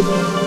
Bye.